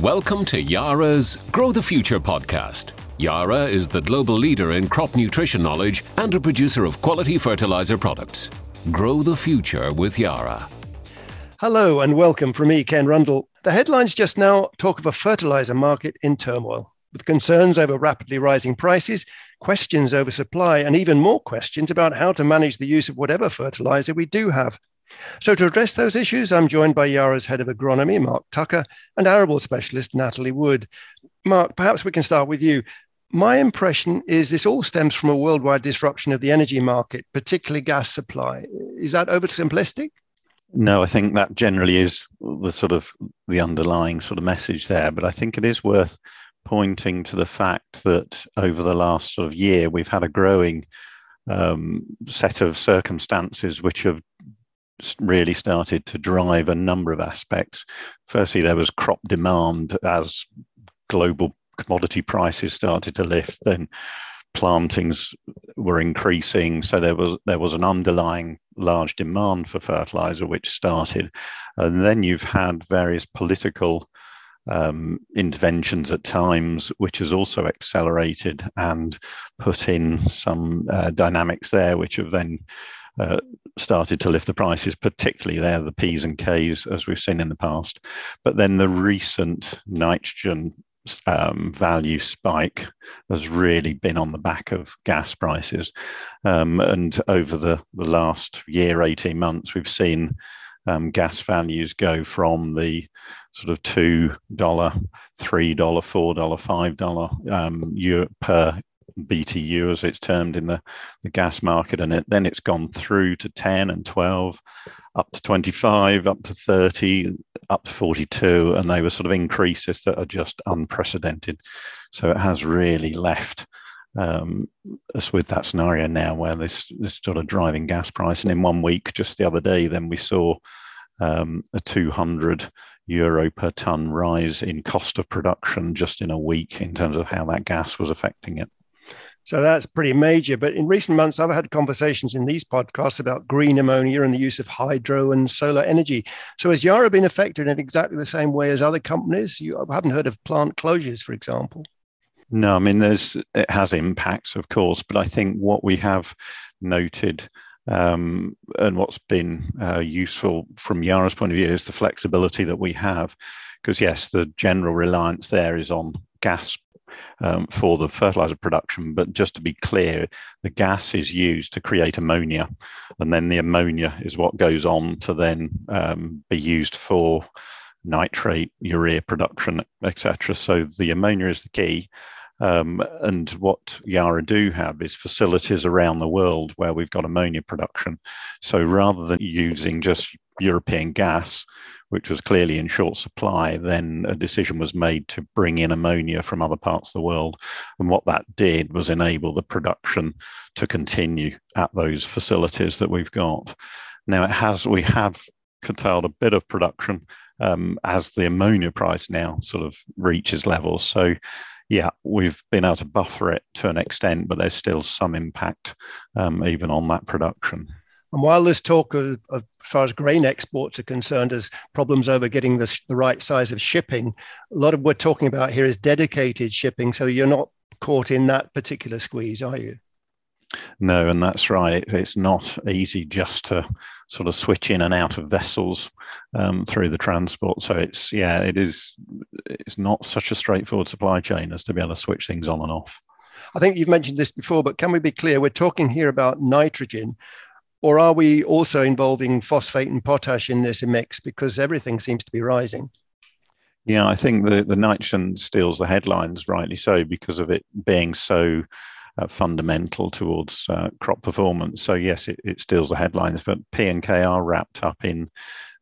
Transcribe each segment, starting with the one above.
Welcome to Yara's Grow the Future podcast. Yara is the global leader in crop nutrition knowledge and a producer of quality fertilizer products. Grow the future with Yara. Hello and welcome from me, Ken Rundle. The headlines just now talk of a fertilizer market in turmoil, with concerns over rapidly rising prices, questions over supply, and even more questions about how to manage the use of whatever fertilizer we do have. So, to address those issues, I'm joined by Yara's head of agronomy, Mark Tucker, and arable specialist, Natalie Wood. Mark, perhaps we can start with you. My impression is this all stems from a worldwide disruption of the energy market, particularly gas supply. Is that oversimplistic? No, I think that generally is the sort of the underlying sort of message there. But I think it is worth pointing to the fact that over the last sort of year, we've had a growing um, set of circumstances which have really started to drive a number of aspects. Firstly, there was crop demand as global commodity prices started to lift. Then plantings were increasing, so there was there was an underlying large demand for fertilizer which started, and then you've had various political um, interventions at times, which has also accelerated and put in some uh, dynamics there, which have then uh, started to lift the prices, particularly there, the P's and K's, as we've seen in the past. But then the recent nitrogen um, value spike has really been on the back of gas prices. Um, and over the, the last year, 18 months, we've seen um, gas values go from the sort of $2, $3, $4, $5 um, per BTU as it's termed in the, the gas market, and it, then it's gone through to 10 and 12, up to 25, up to 30, up to 42, and they were sort of increases that are just unprecedented. So it has really left um, us with that scenario now where this, this sort of driving gas price. And in one week, just the other day, then we saw um, a 200 euro per ton rise in cost of production just in a week in terms of how that gas was affecting it. So that's pretty major. But in recent months, I've had conversations in these podcasts about green ammonia and the use of hydro and solar energy. So has Yara been affected in exactly the same way as other companies? You haven't heard of plant closures, for example. No, I mean, there's it has impacts, of course, but I think what we have noted um, and what's been uh, useful from Yara's point of view is the flexibility that we have. Because yes, the general reliance there is on gas um, for the fertilizer production. But just to be clear, the gas is used to create ammonia, and then the ammonia is what goes on to then um, be used for nitrate, urea production, etc. So the ammonia is the key. Um, and what Yara do have is facilities around the world where we've got ammonia production. So rather than using just European gas, which was clearly in short supply, then a decision was made to bring in ammonia from other parts of the world. And what that did was enable the production to continue at those facilities that we've got. Now, it has, we have curtailed a bit of production um, as the ammonia price now sort of reaches levels. So, yeah, we've been able to buffer it to an extent, but there's still some impact um, even on that production. And while there's talk of, of, as far as grain exports are concerned, as problems over getting the, the right size of shipping, a lot of what we're talking about here is dedicated shipping. So you're not caught in that particular squeeze, are you? No, and that's right. It, it's not easy just to sort of switch in and out of vessels um, through the transport. So it's yeah, it is. It's not such a straightforward supply chain as to be able to switch things on and off. I think you've mentioned this before, but can we be clear? We're talking here about nitrogen, or are we also involving phosphate and potash in this mix because everything seems to be rising? Yeah, I think the, the nitrogen steals the headlines, rightly so, because of it being so uh, fundamental towards uh, crop performance. So, yes, it, it steals the headlines, but P and K are wrapped up in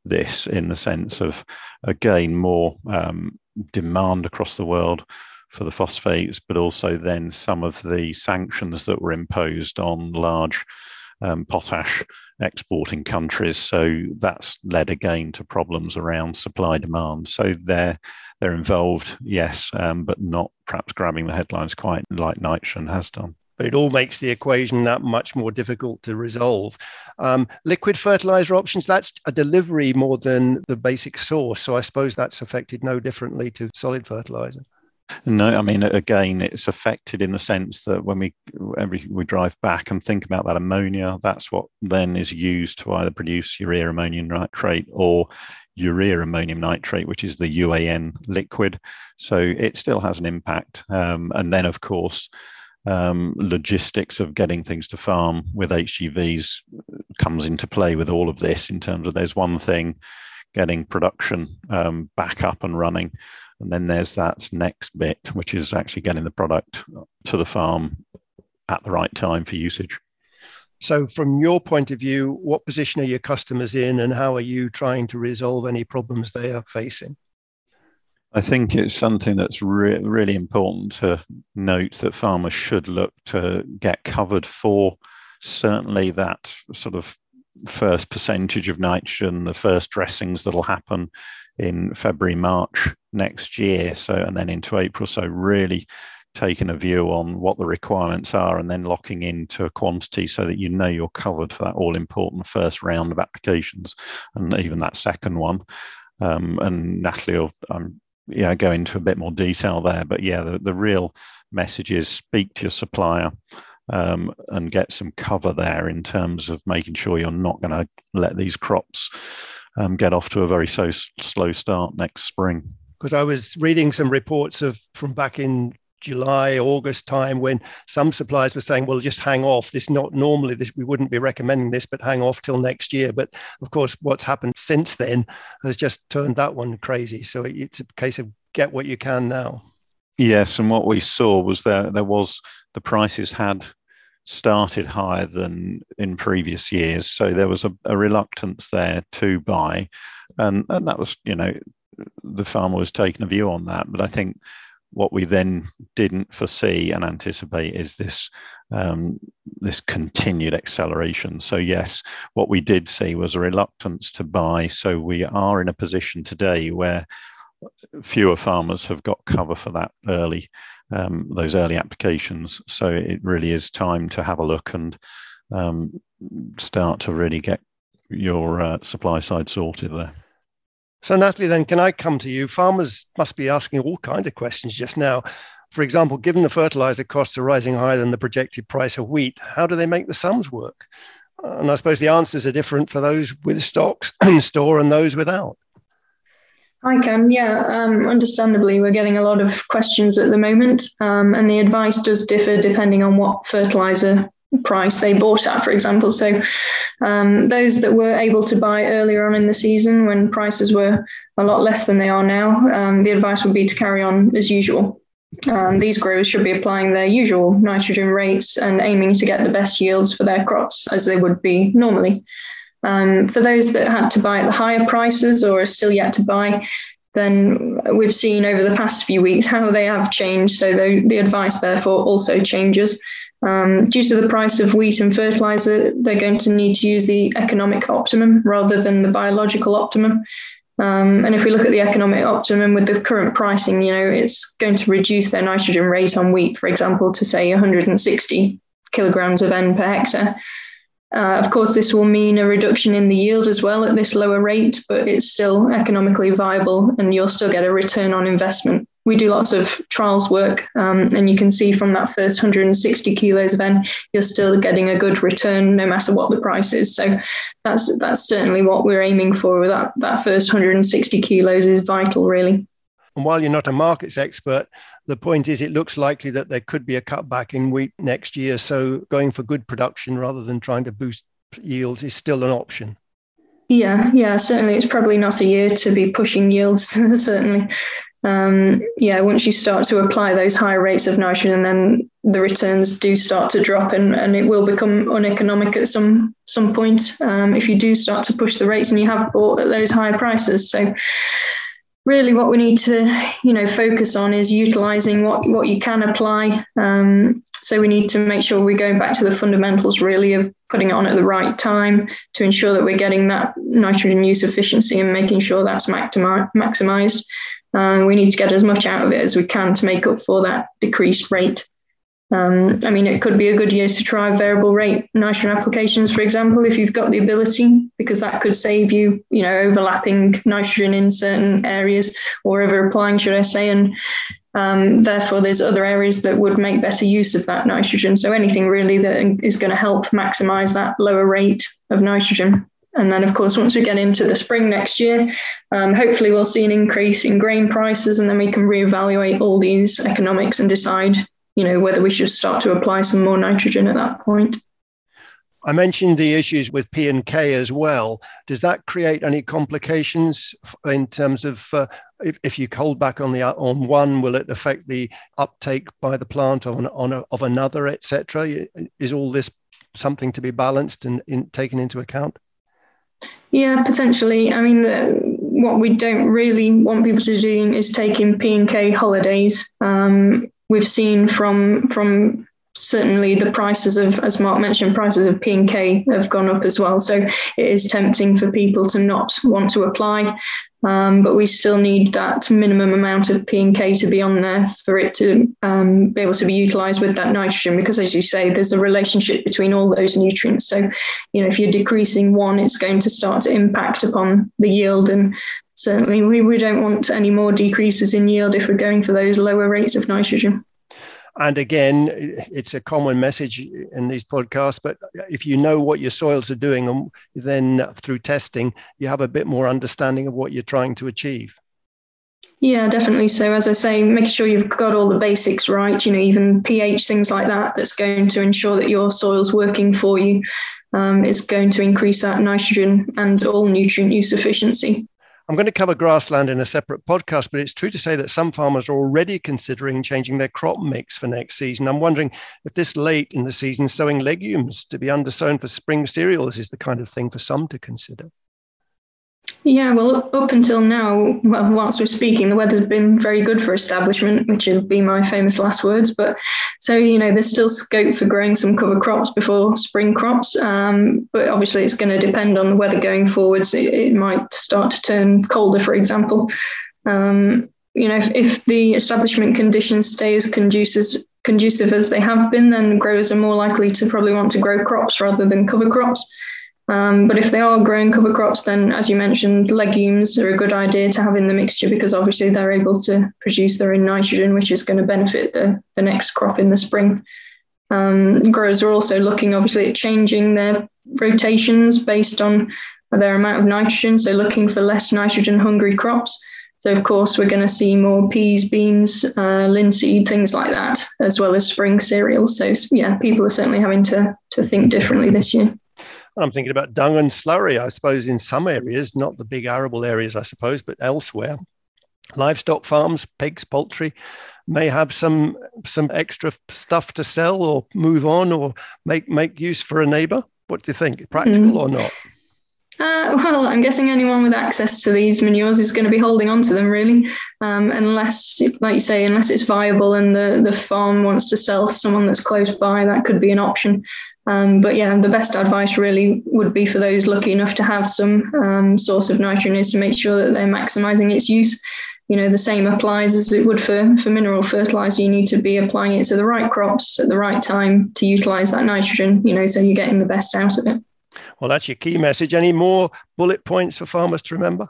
this in the sense of, again, more um, demand across the world for the phosphates, but also then some of the sanctions that were imposed on large um, potash exporting countries. So that's led again to problems around supply demand. So they're they're involved, yes, um, but not perhaps grabbing the headlines quite like nitrogen has done. but it all makes the equation that much more difficult to resolve. Um, liquid fertilizer options, that's a delivery more than the basic source. So I suppose that's affected no differently to solid fertilizer. No, I mean, again, it's affected in the sense that when we every we drive back and think about that ammonia, that's what then is used to either produce urea ammonium nitrate or urea ammonium nitrate, which is the UAN liquid. So it still has an impact. Um, and then, of course, um, logistics of getting things to farm with HGVs comes into play with all of this in terms of there's one thing getting production um, back up and running. And then there's that next bit, which is actually getting the product to the farm at the right time for usage. So, from your point of view, what position are your customers in, and how are you trying to resolve any problems they are facing? I think it's something that's re- really important to note that farmers should look to get covered for certainly that sort of first percentage of nitrogen, the first dressings that'll happen in February, March next year. So, and then into April. So, really taking a view on what the requirements are and then locking into a quantity so that you know you're covered for that all important first round of applications and even that second one. Um, and Natalie will um, yeah, go into a bit more detail there. But yeah, the, the real message is speak to your supplier um, and get some cover there in terms of making sure you're not going to let these crops um, get off to a very so slow start next spring. Because I was reading some reports of from back in July, August time when some suppliers were saying, well, just hang off. This not normally this we wouldn't be recommending this, but hang off till next year. But of course, what's happened since then has just turned that one crazy. So it's a case of get what you can now. Yes, and what we saw was that there was the prices had started higher than in previous years, so there was a, a reluctance there to buy, and and that was you know the farmer was taking a view on that. But I think what we then didn't foresee and anticipate is this um, this continued acceleration. So yes, what we did see was a reluctance to buy. So we are in a position today where fewer farmers have got cover for that early um, those early applications. So it really is time to have a look and um, start to really get your uh, supply side sorted there. So, Natalie, then can I come to you? Farmers must be asking all kinds of questions just now. For example, given the fertilizer costs are rising higher than the projected price of wheat, how do they make the sums work? And I suppose the answers are different for those with stocks in store and those without. I can, yeah. Um, understandably, we're getting a lot of questions at the moment, um, and the advice does differ depending on what fertilizer price they bought at, for example. So um, those that were able to buy earlier on in the season when prices were a lot less than they are now, um, the advice would be to carry on as usual. Um, these growers should be applying their usual nitrogen rates and aiming to get the best yields for their crops as they would be normally. Um, for those that had to buy at the higher prices or are still yet to buy, then we've seen over the past few weeks how they have changed. So the, the advice, therefore, also changes. Um, due to the price of wheat and fertilizer, they're going to need to use the economic optimum rather than the biological optimum. Um, and if we look at the economic optimum with the current pricing, you know, it's going to reduce their nitrogen rate on wheat, for example, to say 160 kilograms of N per hectare. Uh, of course, this will mean a reduction in the yield as well at this lower rate, but it's still economically viable and you'll still get a return on investment. We do lots of trials work, um, and you can see from that first 160 kilos of N, you're still getting a good return no matter what the price is. So that's that's certainly what we're aiming for. That that first 160 kilos is vital, really. And while you're not a markets expert, the point is it looks likely that there could be a cutback in wheat next year. So going for good production rather than trying to boost yields is still an option. Yeah, yeah, certainly. It's probably not a year to be pushing yields, certainly. Um, yeah, once you start to apply those higher rates of nitrogen, then the returns do start to drop, and, and it will become uneconomic at some some point um, if you do start to push the rates and you have bought at those higher prices. So, really what we need to you know focus on is utilizing what what you can apply um, so we need to make sure we're going back to the fundamentals really of putting it on at the right time to ensure that we're getting that nitrogen use efficiency and making sure that's maximized um, we need to get as much out of it as we can to make up for that decreased rate Um, I mean, it could be a good year to try variable rate nitrogen applications, for example, if you've got the ability, because that could save you, you know, overlapping nitrogen in certain areas or over applying, should I say, and um, therefore there's other areas that would make better use of that nitrogen. So anything really that is going to help maximize that lower rate of nitrogen. And then, of course, once we get into the spring next year, um, hopefully we'll see an increase in grain prices, and then we can reevaluate all these economics and decide you know, whether we should start to apply some more nitrogen at that point. I mentioned the issues with P and K as well. Does that create any complications in terms of uh, if, if you hold back on the on one, will it affect the uptake by the plant on, on a, of another, etc.? Is all this something to be balanced and in, taken into account? Yeah, potentially. I mean, the, what we don't really want people to do is taking P and K holidays. Um, we've seen from from certainly the prices of, as Mark mentioned, prices of P and K have gone up as well. So it is tempting for people to not want to apply, um, but we still need that minimum amount of P and K to be on there for it to um, be able to be utilised with that nitrogen. Because as you say, there's a relationship between all those nutrients. So you know, if you're decreasing one, it's going to start to impact upon the yield and certainly we, we don't want any more decreases in yield if we're going for those lower rates of nitrogen. And again, it's a common message in these podcasts, but if you know what your soils are doing, um, then through testing, you have a bit more understanding of what you're trying to achieve. Yeah, definitely. So, as I say, make sure you've got all the basics right, you know, even pH, things like that, that's going to ensure that your soil's working for you. Um, is going to increase that nitrogen and all nutrient use efficiency. I'm going to cover grassland in a separate podcast, but it's true to say that some farmers are already considering changing their crop mix for next season. I'm wondering if this late in the season, sowing legumes to be undersown for spring cereals is the kind of thing for some to consider. Yeah, well, up until now, well, whilst we're speaking, the weather's been very good for establishment, which will be my famous last words. But so, you know, there's still scope for growing some cover crops before spring crops. Um, but obviously, it's going to depend on the weather going forwards. It, it might start to turn colder, for example. Um, you know, if, if the establishment conditions stay as conducive, conducive as they have been, then growers are more likely to probably want to grow crops rather than cover crops. Um, but if they are growing cover crops, then as you mentioned, legumes are a good idea to have in the mixture because obviously they're able to produce their own nitrogen, which is going to benefit the, the next crop in the spring. Um, growers are also looking obviously at changing their rotations based on their amount of nitrogen, so looking for less nitrogen hungry crops. So of course we're going to see more peas, beans, uh, linseed, things like that, as well as spring cereals. So yeah, people are certainly having to to think differently this year. I'm thinking about dung and slurry, I suppose, in some areas, not the big arable areas, I suppose, but elsewhere. Livestock farms, pigs, poultry may have some some extra stuff to sell or move on or make make use for a neighbor. What do you think? Practical mm. or not? Uh, well, I'm guessing anyone with access to these manures is going to be holding on to them, really, um, unless, like you say, unless it's viable and the, the farm wants to sell to someone that's close by, that could be an option. Um, but yeah, the best advice really would be for those lucky enough to have some um, source of nitrogen is to make sure that they're maximizing its use. You know, the same applies as it would for, for mineral fertilizer. You need to be applying it to the right crops at the right time to utilize that nitrogen, you know, so you're getting the best out of it. Well, that's your key message. Any more bullet points for farmers to remember?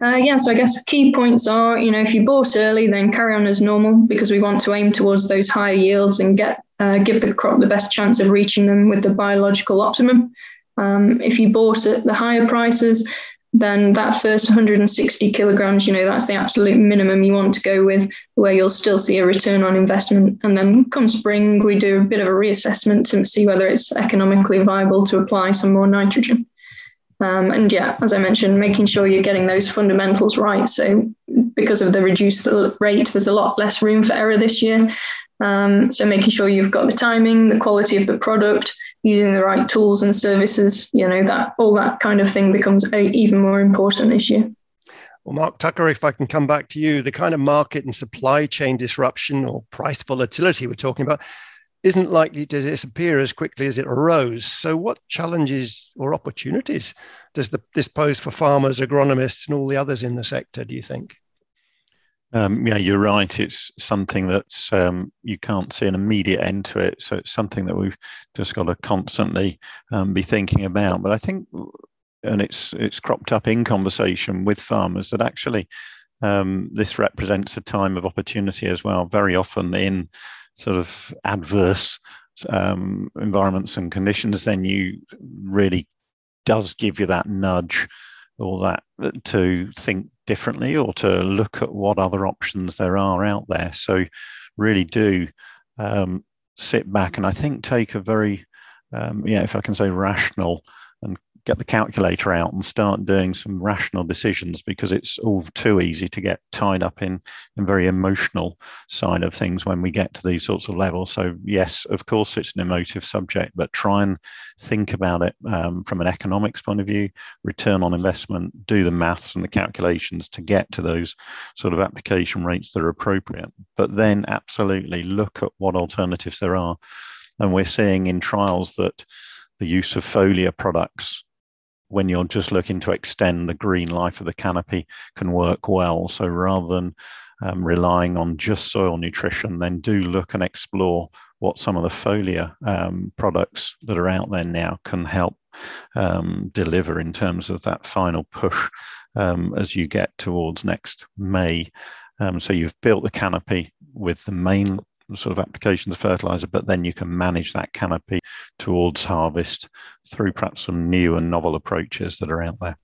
Uh, yeah, so I guess key points are, you know, if you bought early, then carry on as normal because we want to aim towards those higher yields and get uh, give the crop the best chance of reaching them with the biological optimum. Um, if you bought at the higher prices, then that first 160 kilograms, you know, that's the absolute minimum you want to go with, where you'll still see a return on investment. And then come spring, we do a bit of a reassessment to see whether it's economically viable to apply some more nitrogen. Um, and yeah, as I mentioned, making sure you're getting those fundamentals right. So, because of the reduced rate, there's a lot less room for error this year. Um, so, making sure you've got the timing, the quality of the product, using the right tools and services, you know, that all that kind of thing becomes even more important this year. Well, Mark Tucker, if I can come back to you, the kind of market and supply chain disruption or price volatility we're talking about isn't likely to disappear as quickly as it arose. So, what challenges or opportunities does the, this pose for farmers, agronomists, and all the others in the sector, do you think? Um, yeah, you're right. It's something that's um, you can't see an immediate end to it. So it's something that we've just got to constantly um, be thinking about. But I think, and it's it's cropped up in conversation with farmers that actually um, this represents a time of opportunity as well. Very often in sort of adverse um, environments and conditions, then you really does give you that nudge or that to think differently or to look at what other options there are out there. So, really do um, sit back and I think take a very, um, yeah, if I can say, rational get the calculator out and start doing some rational decisions because it's all too easy to get tied up in in very emotional side of things when we get to these sorts of levels. So yes of course it's an emotive subject but try and think about it um, from an economics point of view return on investment do the maths and the calculations to get to those sort of application rates that are appropriate. But then absolutely look at what alternatives there are. And we're seeing in trials that the use of foliar products when you're just looking to extend the green life of the canopy can work well. So rather than um, relying on just soil nutrition, then do look and explore what some of the foliar um, products that are out there now can help um, deliver in terms of that final push um, as you get towards next May. Um, so you've built the canopy with the main sort of applications of fertilizer, but then you can manage that canopy towards harvest through perhaps some new and novel approaches that are out there.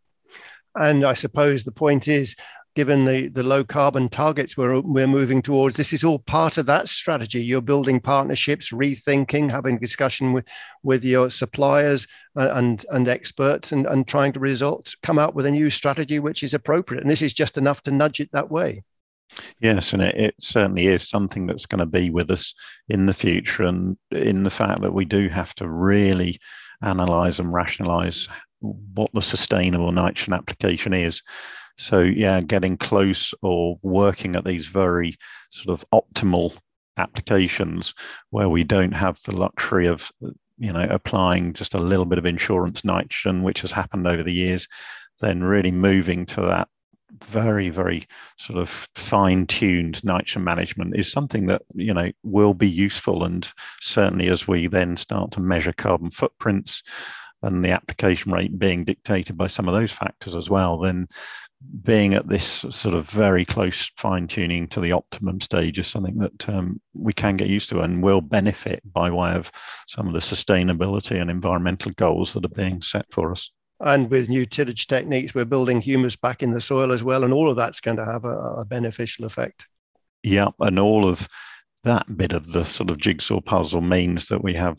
And I suppose the point is, given the, the low carbon targets we're, we're moving towards, this is all part of that strategy. You're building partnerships, rethinking, having discussion with, with your suppliers uh, and, and experts and, and trying to result, come out with a new strategy which is appropriate. And this is just enough to nudge it that way. Yes, and it, it, certainly is something that's going to be with us in the future, and in the fact that we do have to really analyze and rationalize what the sustainable nitrogen application is. So, yeah, getting close or working at these very sort of optimal applications where we don't have the luxury of you know applying just a little bit of insurance nitrogen which has happened over the years then really moving to that very, very sort of fine-tuned nitrogen management is something that you know will be useful, and certainly as we then start to measure carbon footprints and the application rate being dictated by some of those factors as well, then being at this sort of very close fine tuning to the optimum stage is something that um, we can get used to and will benefit by way of some of the sustainability and environmental goals that are being set for us and with new tillage techniques, we're building humus back in the soil as well, and all of that's going to have a, a beneficial effect. Yeah, and all of that bit of the sort of jigsaw puzzle means that we have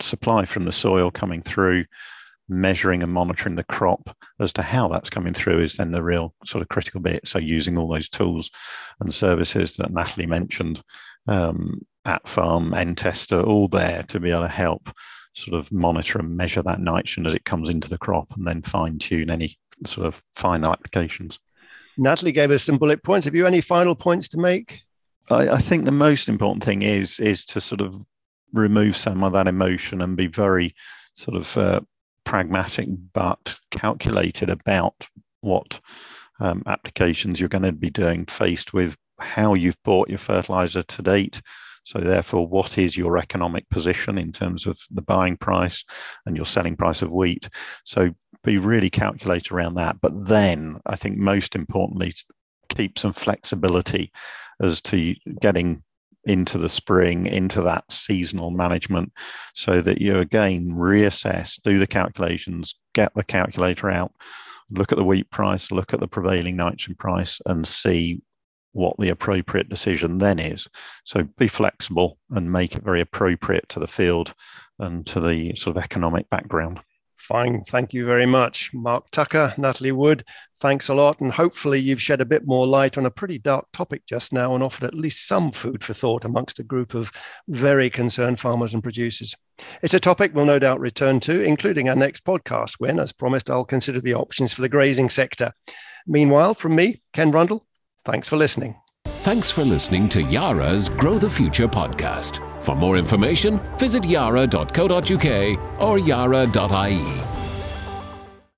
supply from the soil coming through, measuring and monitoring the crop as to how that's coming through is then the real sort of critical bit. So using all those tools and services that Natalie mentioned um, Atfarm, N tester, all there to be able to help sort of monitor and measure that nitrogen as it comes into the crop and then fine tune any sort of final applications. Natalie gave us some bullet points. Have you any final points to make? I, I think the most important thing is is to sort of remove some of that emotion and be very sort of uh, pragmatic but calculated about what um, applications you're going to be doing faced with how you've bought your fertilizer to date so therefore, what is your economic position in terms of the buying price and your selling price of wheat? So be really calculate around that. But then I think most importantly, keep some flexibility as to getting into the spring, into that seasonal management, so that you again reassess, do the calculations, get the calculator out, look at the wheat price, look at the prevailing nitrogen price, and see what the appropriate decision then is. So be flexible and make it very appropriate to the field and to the sort of economic background. Fine. Thank you very much, Mark Tucker, Natalie Wood. Thanks a lot. And hopefully, you've shed a bit more light on a pretty dark topic just now and offered at least some food for thought amongst a group of very concerned farmers and producers. It's a topic we'll no doubt return to, including our next podcast, when, as promised, I'll consider the options for the grazing sector. Meanwhile, from me, Ken Rundle, Thanks for listening. Thanks for listening to Yara's Grow the Future podcast. For more information, visit yara.co.uk or yara.ie.